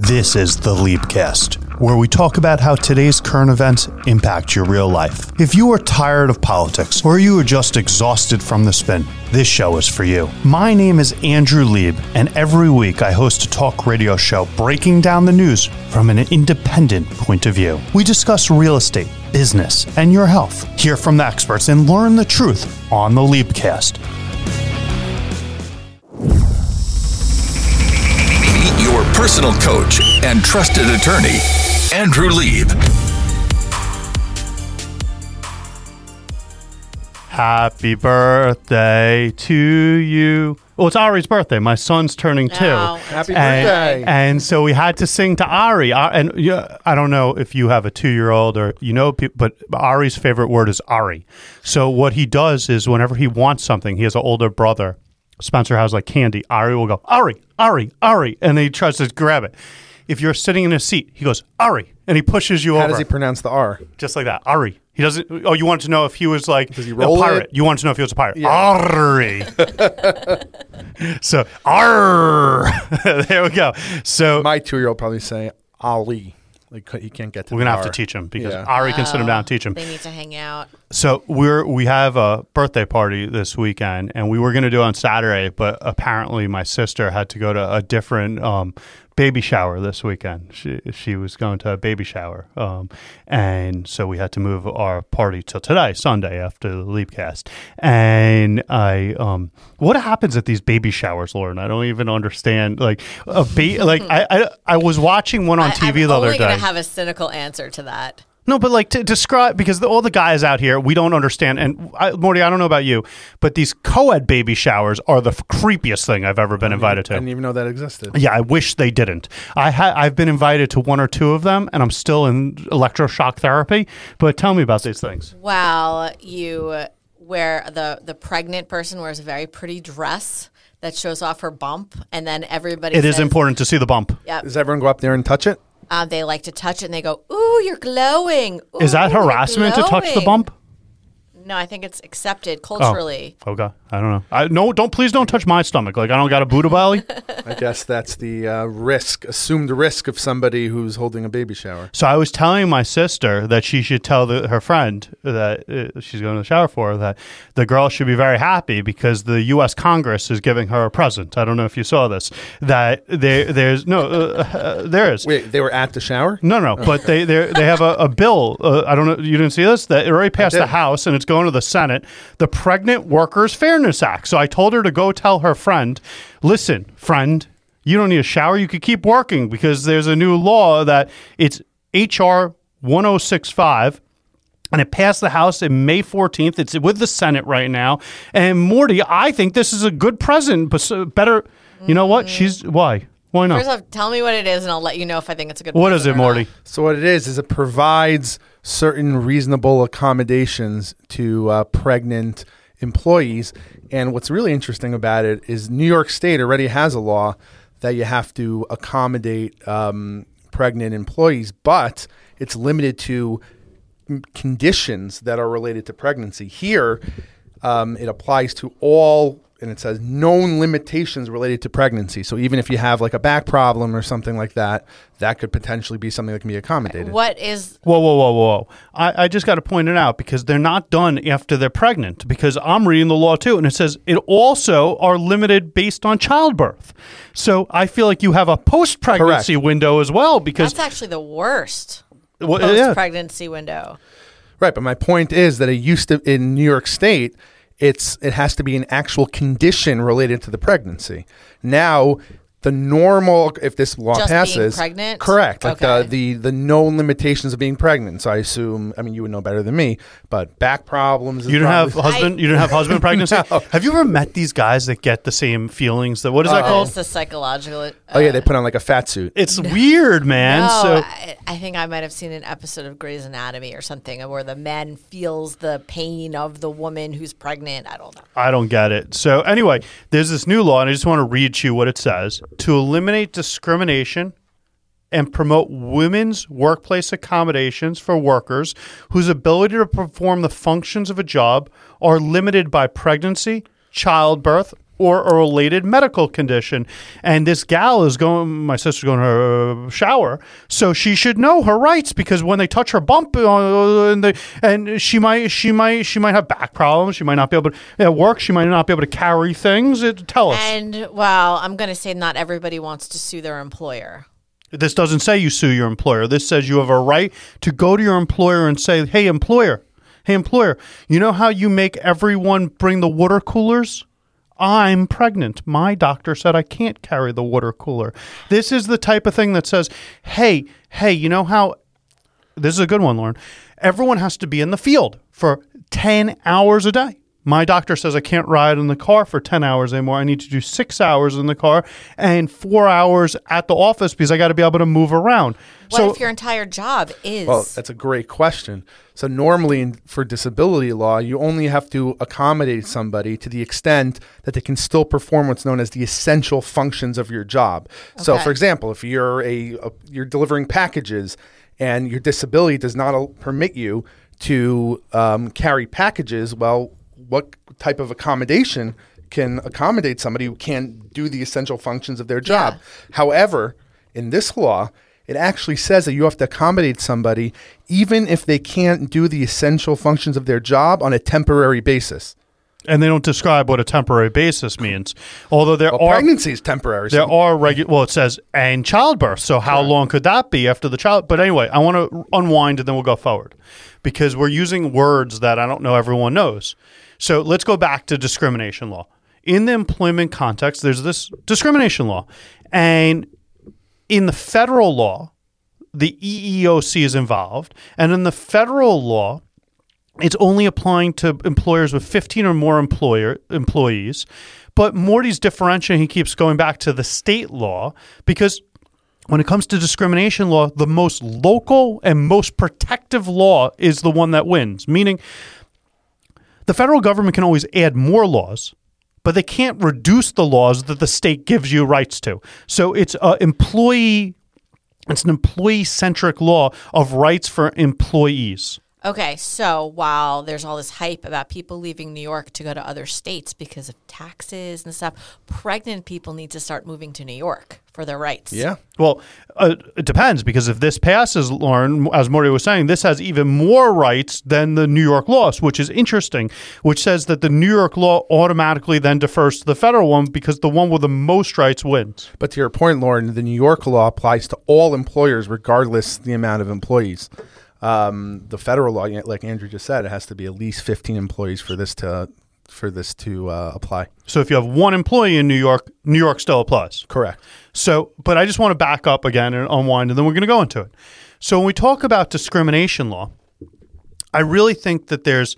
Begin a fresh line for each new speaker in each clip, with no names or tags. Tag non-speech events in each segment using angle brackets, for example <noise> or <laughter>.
This is the Leapcast, where we talk about how today's current events impact your real life. If you are tired of politics or you are just exhausted from the spin, this show is for you. My name is Andrew Lieb, and every week I host a talk radio show breaking down the news from an independent point of view. We discuss real estate, business, and your health. Hear from the experts and learn the truth on the Leapcast.
Personal coach and trusted attorney, Andrew Lieb.
Happy birthday to you. Well, it's Ari's birthday. My son's turning two.
Oh,
Happy
and,
birthday.
And so we had to sing to Ari. Ar- And yeah, I don't know if you have a two year old or you know, pe- but Ari's favorite word is Ari. So what he does is whenever he wants something, he has an older brother. Spencer has like candy. Ari will go, Ari, Ari, Ari. And then he tries to grab it. If you're sitting in a seat, he goes, Ari. And he pushes you over.
How
over
does he pronounce the R?
just like that. Ari. He doesn't. Oh, you want to know if he was like
he
a pirate?
it?
You want to know if he was a pirate?
Yeah.
Ari. <laughs> so R. <laughs> there we go. So
My two-year-old probably say Ali. Like he can't get to.
we're gonna have to teach him because
Yeah.
Ari can sit him down and teach him.
They need to hang out.
So we're we have a birthday party this weekend, and we were going to do it on Saturday, but apparently my sister had to go to a different um, baby shower this weekend. She she was going to a baby shower, um, and so we had to move our party till today, Sunday, after the Leapcast. And I, um, what happens at these baby showers, Lauren? I don't even understand. Like a ba- like <laughs> I, I I was watching one on
I,
TV
I'm
the other day.
going to have a cynical answer to that.
No, but like to describe because the, all the guys out here we don't understand. And I, Morty, I don't know about you, but these co-ed baby showers are the f- creepiest thing I've ever been invited to.
I didn't even know that existed.
Yeah, I wish they didn't. I ha- I've been invited to one or two of them, and I'm still in electroshock therapy. But tell me about these things.
Well, you wear the the pregnant person wears a very pretty dress that shows off her bump, and then everybody
It is
says,
important to see the bump.
Yep.
Does everyone go up there and touch it?
Uh, they like to touch it, and they go, "Ooh, you're glowing."
Is that harassment to touch the bump?
No, I think it's accepted culturally.
Oh,
culturally.
okay. I don't know. I no, don't please don't touch my stomach. Like I don't got a Buddha belly. <laughs>
I guess that's the uh, risk, assumed risk of somebody who's holding a baby shower.
So I was telling my sister that she should tell the, her friend that uh, she's going to the shower for that the girl should be very happy because the U.S. Congress is giving her a present. I don't know if you saw this. That there, there's no, uh, uh, there is.
Wait, they were at the shower?
No, no, but they they they have a, a bill. Uh, I don't know. You didn't see this? That it already passed the. House and it's going to the Senate. The Pregnant Workers Fairness Act. So I told her to go tell her friend, listen, friend, you don't need a shower. You could keep working because there's a new law that it's HR 1065 and it passed the House in May 14th. It's with the Senate right now. And Morty, I think this is a good present, but better. You know what? Mm. She's why? Why not?
First off, tell me what it is, and I'll let you know if I think it's a good.
What is it,
or not.
Morty?
So what it is is it provides certain reasonable accommodations to uh, pregnant employees. And what's really interesting about it is New York State already has a law that you have to accommodate um, pregnant employees, but it's limited to conditions that are related to pregnancy. Here, um, it applies to all, and it says known limitations related to pregnancy. So even if you have like a back problem or something like that, that could potentially be something that can be accommodated.
What is
Whoa, whoa, whoa, whoa! I, I just got to point it out because they're not done after they're pregnant. Because I'm reading the law too, and it says it also are limited based on childbirth. So I feel like you have a post-pregnancy window as well. Because
that's actually the worst
well,
post
yeah.
pregnancy window.
Right, but my point is that it used to in New York State, it's it has to be an actual condition related to the pregnancy. Now, the normal if this law
Just being
passes,
pregnant?
correct, like
Okay.
the, the the known limitations of being pregnant. So I assume, I mean, you would know better than me, but back problems. is
You don't have
probably-
husband. you don't have husband <laughs> pregnancy. Have you ever met these guys that get the same feelings? That what is that
Oh,
called?
it's the psychological. Uh,
Oh yeah, they put on like a fat suit.
It's weird, man.
no,
so
I, I think I might have seen an episode of Grey's Anatomy or something where the man feels the pain of the woman who's pregnant. I don't know.
I don't get it. So anyway, there's this new law, and I just want to read to you what it says: to eliminate discrimination and promote women's workplace accommodations for workers whose ability to perform the functions of a job are limited by pregnancy, childbirth, or a related medical condition. And this gal is going, my sister's going to her shower, so she should know her rights because when they touch her bump, uh, and, they, and she might, she might, she might have back problems. She might not be able to at work. She might not be able to carry things. It, tell us.
And well, I'm going to say not everybody wants to sue their employer.
This doesn't say you sue your employer. This says you have a right to go to your employer and say, "Hey, employer, hey, employer, you know how you make everyone bring the water coolers? I'm pregnant. My doctor said I can't carry the water cooler." This is the type of thing that says, "Hey, hey, you know how this is a good one, Lauren. Everyone has to be in the field for 10 hours a day. My doctor says I can't ride in the car for 10 hours anymore. I need to do six hours in the car and four hours at the office because I got to be able to move around.
What
so,
if your entire job is?
Well, that's a great question. So normally in, for disability law, you only have to accommodate somebody to the extent that they can still perform what's known as the essential functions of your job. So, for example, if you're a, a you're delivering packages and your disability does not permit you to um, carry packages, well, what type of accommodation can accommodate somebody who can't do the essential functions of their job?
Yeah.
However, in this law, it actually says that you have to accommodate somebody even if they can't do the essential functions of their job on a temporary basis.
and they don't describe what a temporary basis means. Although there
Well,
are
pregnancy is temporary.
There
so-
are regular. Well, it says and childbirth. So how long could that be after the child? But anyway, I want to unwind and then we'll go forward because we're using words that I don't know everyone knows. So let's go back to discrimination law. In the employment context, there's this discrimination law, and in the federal law, the EEOC is involved, and in the federal law, it's only applying to employers with 15 or more employer employees. But Morty's differentiating. He keeps going back to the state law because when it comes to discrimination law, the most local and most protective law is the one that wins. Meaning, the federal government can always add more laws, but they can't reduce the laws that the state gives you rights to. So it's a employee. It's an employee centric law of rights for employees.
Okay, so while there's all this hype about people leaving New York to go to other states because of taxes and stuff, pregnant people need to start moving to New York for their rights.
yeah.
Well, uh, it depends because if this passes, Lauren, as Morty was saying, this has even more rights than the New York laws, which is interesting, which says that the New York law automatically then defers to the federal one because the one with the most rights wins.
But to your point, Lauren, the New York law applies to all employers regardless the amount of employees. Um, the federal law, like Andrew just said, it has to be at least 15 employees for this to for this to uh, apply.
So if you have one employee in New York, New York still applies.
Correct.
So, but I just want to back up again and unwind, and then we're going to go into it. So, when we talk about discrimination law, I really think that there's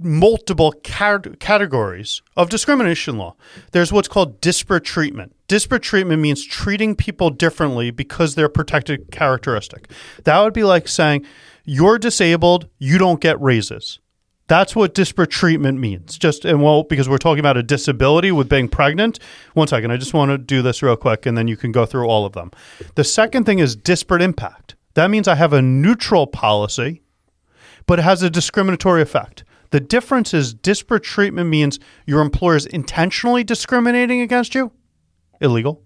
multiple categories of discrimination law. There's what's called disparate treatment. Disparate treatment means treating people differently because they're protected characteristic. That would be like saying, you're disabled, you don't get raises. That's what disparate treatment means. Just and well, because we're talking about a disability with being pregnant. One second, I just want to do this real quick, and then you can go through all of them. The second thing is disparate impact. That means I have a neutral policy, but it has a discriminatory effect. The difference is disparate treatment means your employer is intentionally discriminating against you, illegal.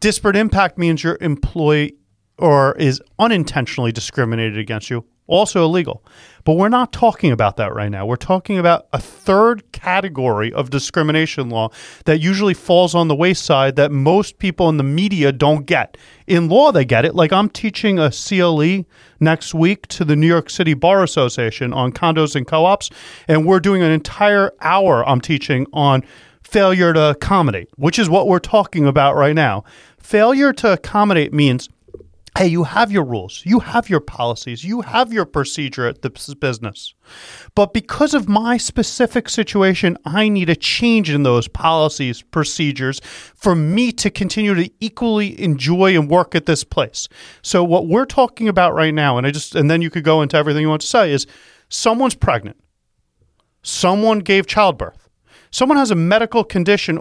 Disparate impact means your employee or is unintentionally discriminated against you, also illegal. But we're not talking about that right now. We're talking about a third category of discrimination law that usually falls on the wayside that most people in the media don't get. In law, they get it. Like I'm teaching a CLE next week to the New York City Bar Association on condos and co ops, and we're doing an entire hour I'm teaching on failure to accommodate, which is what we're talking about right now. Failure to accommodate means hey, you have your rules, you have your policies, you have your procedure at this business. But because of my specific situation, I need a change in those policies, procedures for me to continue to equally enjoy and work at this place. So what we're talking about right now, and I just and then you could go into everything you want to say, is someone's pregnant. Someone gave childbirth. Someone has a medical condition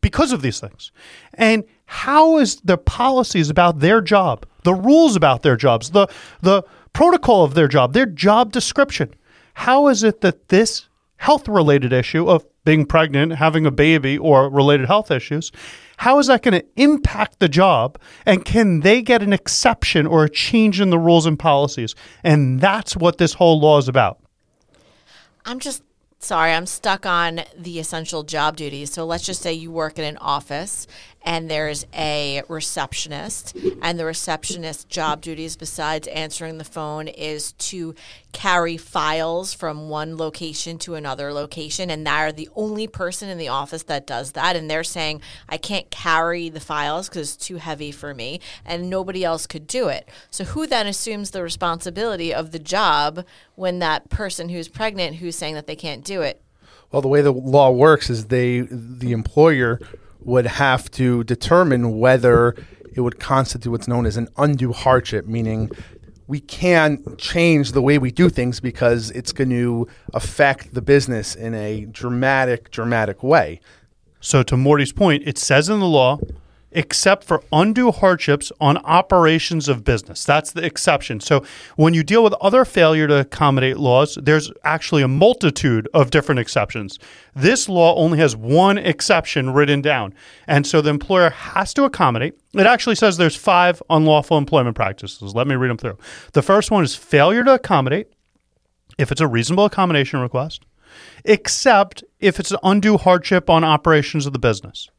because of these things. And how is the policies about their job, the rules about their jobs, the the protocol of their job, their job description? How is it that this health related issue of being pregnant, having a baby, or related health issues, how is that going to impact the job? And can they get an exception or a change in the rules and policies? And that's what this whole law is about.
I'm just sorry, I'm stuck on the essential job duties. So let's just say you work in an office and there's a receptionist, and the receptionist job duties, besides answering the phone, is to carry files from one location to another location. And they're the only person in the office that does that. And they're saying, I can't carry the files because it's too heavy for me, and nobody else could do it. So, who then assumes the responsibility of the job when that person who's pregnant, who's saying that they can't do it,
Well, the way the law works is they, the employer, would have to determine whether it would constitute what's known as an undue hardship, meaning we can't change the way we do things because it's going to affect the business in a dramatic, dramatic way.
So, to Morty's point, it says in the law, except for undue hardships on operations of business. That's the exception. So, when you deal with other failure to accommodate laws, there's actually a multitude of different exceptions. This law only has one exception written down. And so the employer has to accommodate. It actually says there's five unlawful employment practices. Let me read them through. The first one is failure to accommodate if it's a reasonable accommodation request, except if it's an undue hardship on operations of the business.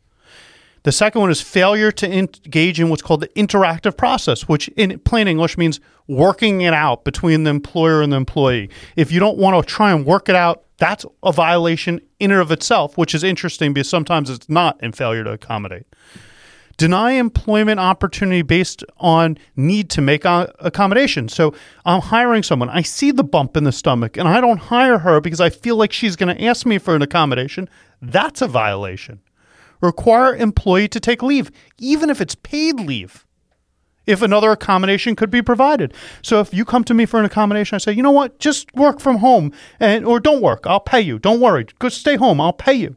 The second one is failure to engage in what's called the interactive process, which in plain English means working it out between the employer and the employee. If you don't want to try and work it out, that's a violation in and of itself, which is interesting because sometimes it's not in failure to accommodate. Deny employment opportunity based on need to make uh, accommodation. So I'm hiring someone. I see the bump in the stomach and I don't hire her because I feel like she's going to ask me for an accommodation. That's a violation require employee to take leave, even if it's paid leave, if another accommodation could be provided. So if you come to me for an accommodation, I say, you know what, just work from home and or don't work, I'll pay you. Don't worry, go stay home, I'll pay you.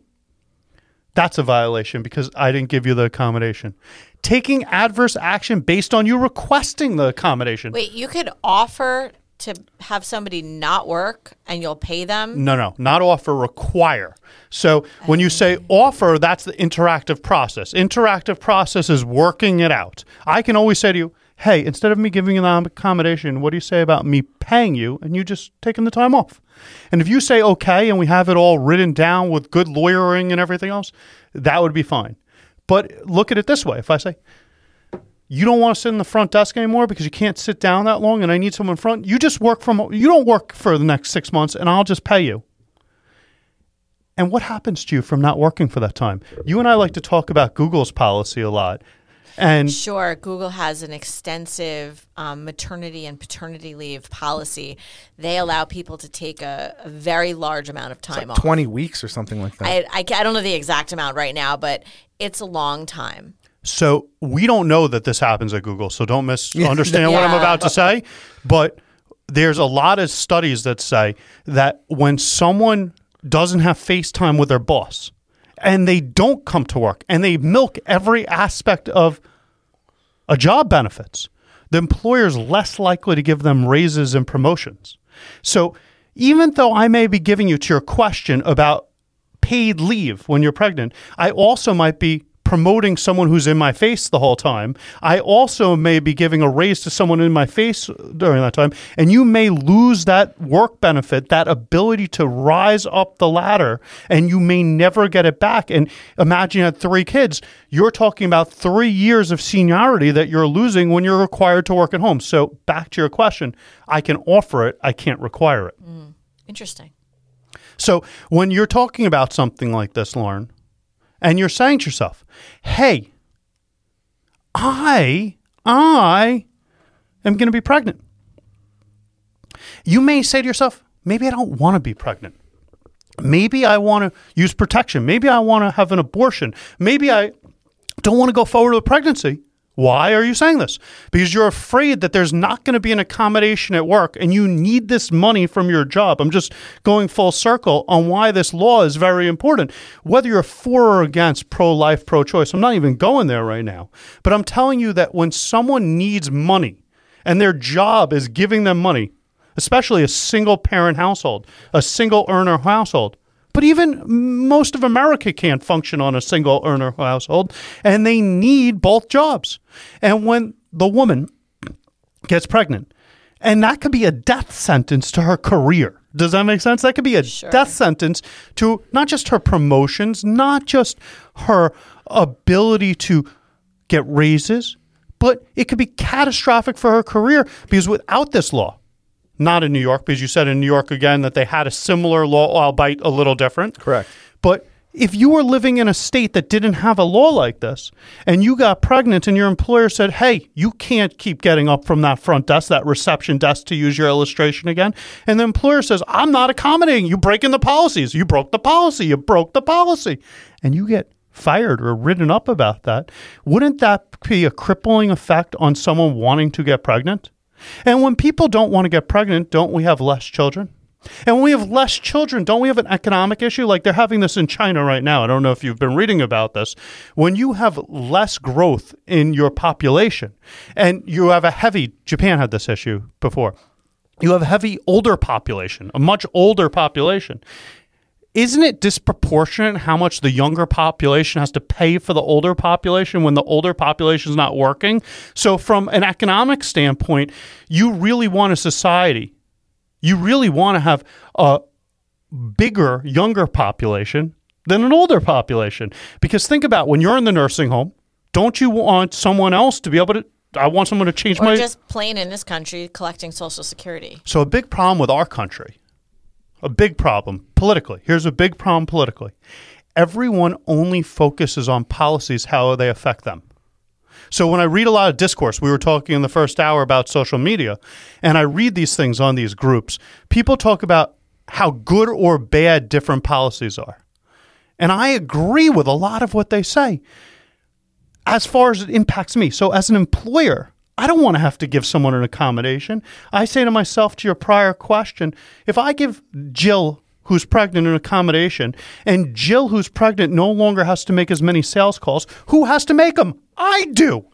That's a violation because I didn't give you the accommodation. Taking adverse action based on you requesting the accommodation.
Wait, you could offer to have somebody not work and you'll pay them?
No, no, not offer, require. So when you say oh. offer, that's the interactive process. Interactive process is working it out. I can always say to you, hey, instead of me giving you an accommodation, what do you say about me paying you and you just taking the time off? And if you say okay and we have it all written down with good lawyering and everything else, that would be fine. But look at it this way. If I say, you don't want to sit in the front desk anymore because you can't sit down that long and I need someone in front, you just work from you don't work for the next 6 months and I'll just pay you. And what happens to you from not working for that time? You and I like to talk about Google's policy a lot. And
Sure, Google has an extensive um, maternity and paternity leave policy. They allow people to take a, a very large amount of time off.
20 weeks or something like that.
I, I, I don't know the exact amount right now, but it's a long time.
So we don't know that this happens at Google, so don't misunderstand <laughs> what I'm about to say. But there's a lot of studies that say that when someone doesn't have FaceTime with their boss and they don't come to work and they milk every aspect of a job benefits, the employer is less likely to give them raises and promotions. So even though I may be giving you to your question about paid leave when you're pregnant, I also might be promoting someone who's in my face the whole time. I also may be giving a raise to someone in my face during that time. And you may lose that work benefit, that ability to rise up the ladder, and you may never get it back. And imagine you had three kids. You're talking about three years of seniority that you're losing when you're required to work at home. So back to your question, I can offer it, I can't require it.
Mm, interesting.
So when you're talking about something like this, Lauren, and you're saying to yourself, "Hey, I I am going to be pregnant." You may say to yourself, "Maybe I don't want to be pregnant. Maybe I want to use protection. Maybe I want to have an abortion. Maybe I don't want to go forward with pregnancy." Why are you saying this? Because you're afraid that there's not going to be an accommodation at work and you need this money from your job. I'm just going full circle on why this law is very important. Whether you're for or against pro life, pro choice, I'm not even going there right now. But I'm telling you that when someone needs money and their job is giving them money, especially a single parent household, a single earner household. But even most of America can't function on a single earner household, and they need both jobs. And when the woman <clears throat> gets pregnant, and that could be a death sentence to her career. Does that make sense? That could be a
Sure.
death sentence to not just her promotions, not just her ability to get raises, but it could be catastrophic for her career because without this law, not in New York, because you said in New York again that they had a similar law, albeit a little different.
Correct.
But if you were living in a state that didn't have a law like this and you got pregnant and your employer said, hey, you can't keep getting up from that front desk, that reception desk, to use your illustration again, and the employer says, I'm not accommodating you, breaking the policies. You broke the policy. You broke the policy. And you get fired or written up about that, wouldn't that be a crippling effect on someone wanting to get pregnant? And when people don't want to get pregnant, don't we have less children? And when we have less children, don't we have an economic issue? Like they're having this in China right now. I don't know if you've been reading about this. When you have less growth in your population and you have a heavy, Japan had this issue before, you have a heavy older population, a much older population. Isn't it disproportionate how much the younger population has to pay for the older population when the older population is not working? So, from an economic standpoint, you really want a society you really want to have a bigger younger population than an older population because think about when you're in the nursing home don't you want someone else to be able to i want someone to change
Or
my
just plain in this country collecting Social Security.
so a big problem with our country a big problem politically here's a big problem politically everyone only focuses on policies how they affect them so when I read a lot of discourse, we were talking in the first hour about social media, and I read these things on these groups. People talk about how good or bad different policies are. And I agree with a lot of what they say as far as it impacts me. So as an employer, I don't want to have to give someone an accommodation. I say to myself to your prior question, if I give Jill who's pregnant an accommodation and Jill who's pregnant no longer has to make as many sales calls, who has to make them? I do.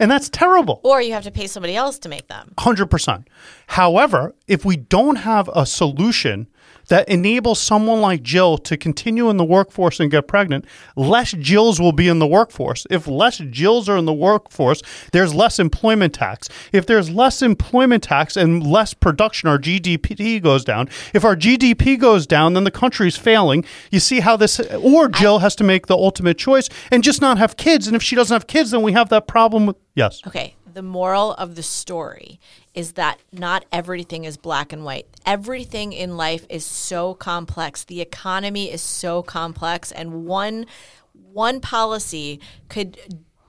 And that's terrible.
Or you have to pay somebody else to make them.
100%. However, if we don't have a solution that enables someone like Jill to continue in the workforce and get pregnant, less Jills will be in the workforce. If less Jills are in the workforce, there's less employment tax. If there's less employment tax and less production, our GDP goes down. If our GDP goes down, then the country's failing. You see how this, or Jill has to make the ultimate choice and just not have kids. And if she doesn't have kids, then we have that problem with, yes.
Okay. The moral of the story is that not everything is black and white. Everything in life is so complex. The economy is so complex and one one policy could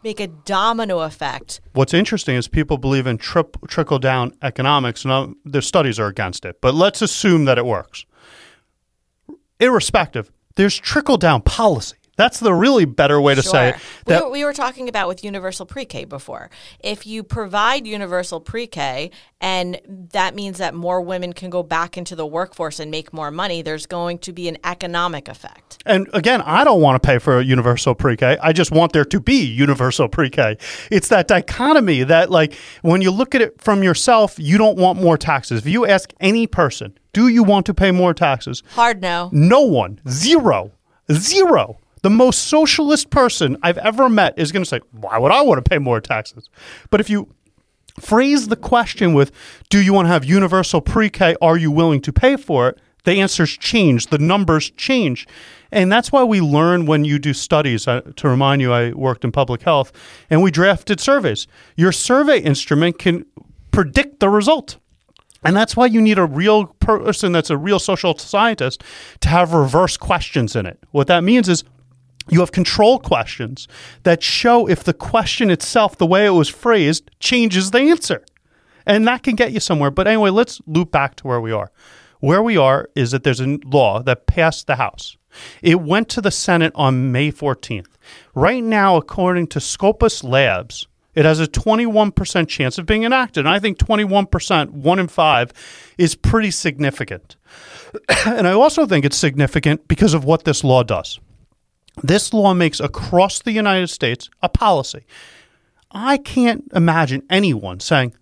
make a domino effect.
What's interesting is people believe in trip, trickle down economics. Now, their studies are against it, but let's assume that it works. Irrespective, there's trickle down policy. That's the really better way to say it.
Sure.
That
we, were, we were talking about with universal pre-K before. If you provide universal pre-K and that means that more women can go back into the workforce and make more money, there's going to be an economic effect.
And again, I don't want to pay for a universal pre-K. I just want there to be universal pre-K. It's that dichotomy that like when you look at it from yourself, you don't want more taxes. If you ask any person, do you want to pay more taxes?
Hard no.
No one, zero, zero. The most socialist person I've ever met is going to say, "Why would I want to pay more taxes?" But if you phrase the question with, "Do you want to have universal pre-K? Are you willing to pay for it?" The answers change, the numbers change. And that's why we learn when you do studies. Uh, to remind you, I worked in public health and we drafted surveys. Your survey instrument can predict the result. And that's why you need a real person that's a real social scientist to have reverse questions in it. What that means is you have control questions that show if the question itself, the way it was phrased, changes the answer. And that can get you somewhere. But anyway, let's loop back to where we are. Where we are is that there's a law that passed the House. It went to the Senate on May 14th. Right now, according to Skopos Labs, it has a 21% chance of being enacted. And I think 21%, one in five, is pretty significant. <coughs> and I also think it's significant because of what this law does. This law makes across the United States a policy. I can't imagine anyone saying,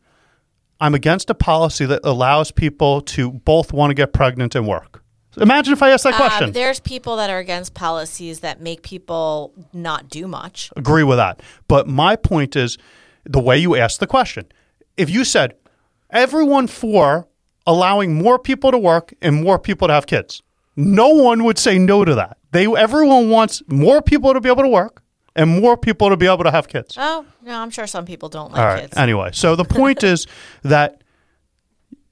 I'm against a policy that allows people to both want to get pregnant and work. Imagine if I asked that question.
Um, there's people that are against policies that make people not do much.
Agree with that. But my point is the way you asked the question. If you said everyone for allowing more people to work and more people to have kids, no one would say no to that. They everyone wants more people to be able to work and more people to be able to have kids.
Oh no, I'm sure some people don't like
All right.
kids.
Anyway, so the point is <laughs> that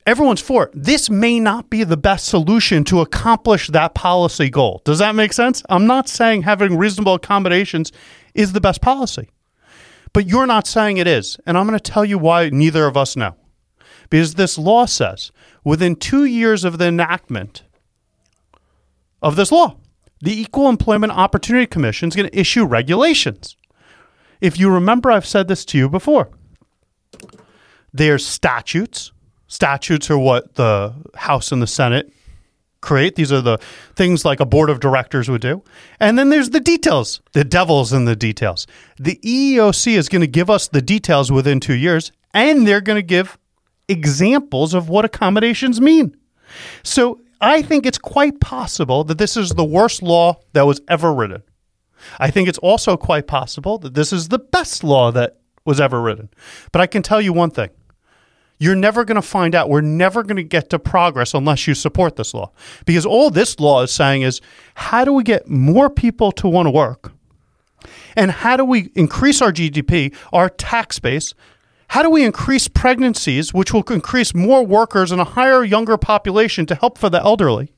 everyone's for it. This may not be the best solution to accomplish that policy goal. Does that make sense? I'm not saying having reasonable accommodations is the best policy, but you're not saying it is. And I'm going to tell you why neither of us know. Because this law says within two years of the enactment of this law, the Equal Employment Opportunity Commission is going to issue regulations. If you remember, I've said this to you before. There's statutes. Statutes are what the House and the Senate create. These are the things like a board of directors would do. And then there's the details. The devil's in the details. The EEOC is going to give us the details within two years, and they're going to give examples of what accommodations mean. So I think it's quite possible that this is the worst law that was ever written. I think it's also quite possible that this is the best law that was ever written. But I can tell you one thing. You're never going to find out. We're never going to get to progress unless you support this law. Because all this law is saying is how do we get more people to want to work? And how do we increase our GDP, our tax base? How do we increase pregnancies, which will increase more workers and a higher younger population to help for the elderly?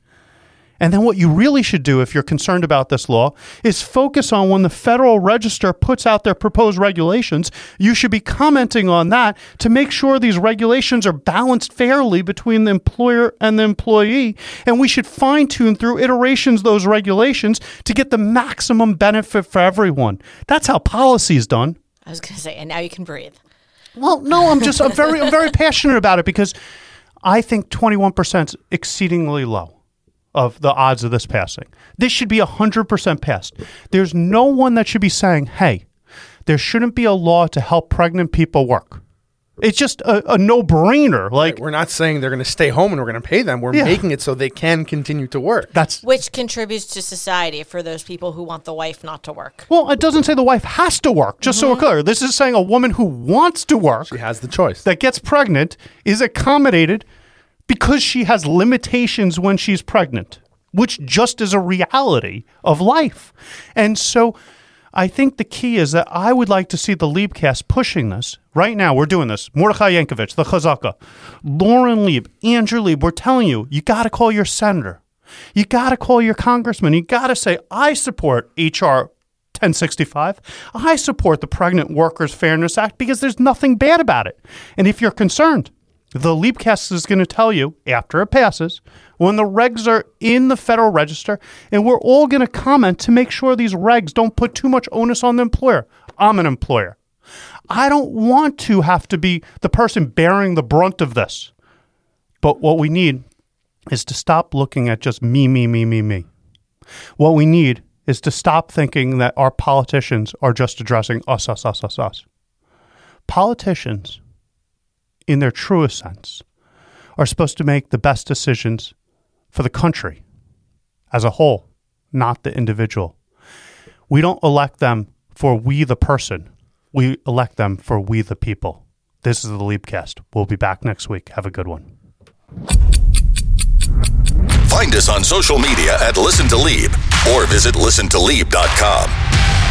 And then what you really should do if you're concerned about this law is focus on when the Federal Register puts out their proposed regulations, you should be commenting on that to make sure these regulations are balanced fairly between the employer and the employee. And we should fine tune through iterations those regulations to get the maximum benefit for everyone. That's how policy is done.
I was going to say, and now you can breathe.
Well, no, I'm just I'm very I'm very passionate about it because I think 21% is exceedingly low of the odds of this passing. This should be 100% passed. There's no one that should be saying, "Hey, there shouldn't be a law to help pregnant people work." It's just a, a no-brainer. Like
We're not saying they're going to stay home and we're going to pay them. We're
Yeah.
making it so they can continue to work.
that's
Which contributes to society for those people who want the wife not to work.
well, it doesn't say the wife has to work. Just so we're mm-hmm. clear, this is saying a woman who wants to work
She has the choice.
that gets pregnant is accommodated because she has limitations when she's pregnant, which just is a reality of life. And so I think the key is that I would like to see the Leapcast pushing this. Right now, we're doing this. Mordechai Yankovich, the Chazaka, Lauren Lieb, Andrew Lieb, we're telling you, you got to call your senator. You got to call your congressman. You got to say, I support H.R. 1065. I support the Pregnant Workers Fairness Act because there's nothing bad about it. And if you're concerned, the Leapcast is going to tell you after it passes when the regs are in the Federal Register, and we're all going to comment to make sure these regs don't put too much onus on the employer. I'm an employer. I don't want to have to be the person bearing the brunt of this. But what we need is to stop looking at just me, me, me, me, me. What we need is to stop thinking that our politicians are just addressing us, us, us, us, us. Politicians, in their truest sense, are supposed to make the best decisions for the country as a whole, not the individual. We don't elect them for we the person. We elect them for we the people. This is the Leapcast. We'll be back next week. Have a good one.
Find us on social media at Listen to Leap or visit listentoleap.com.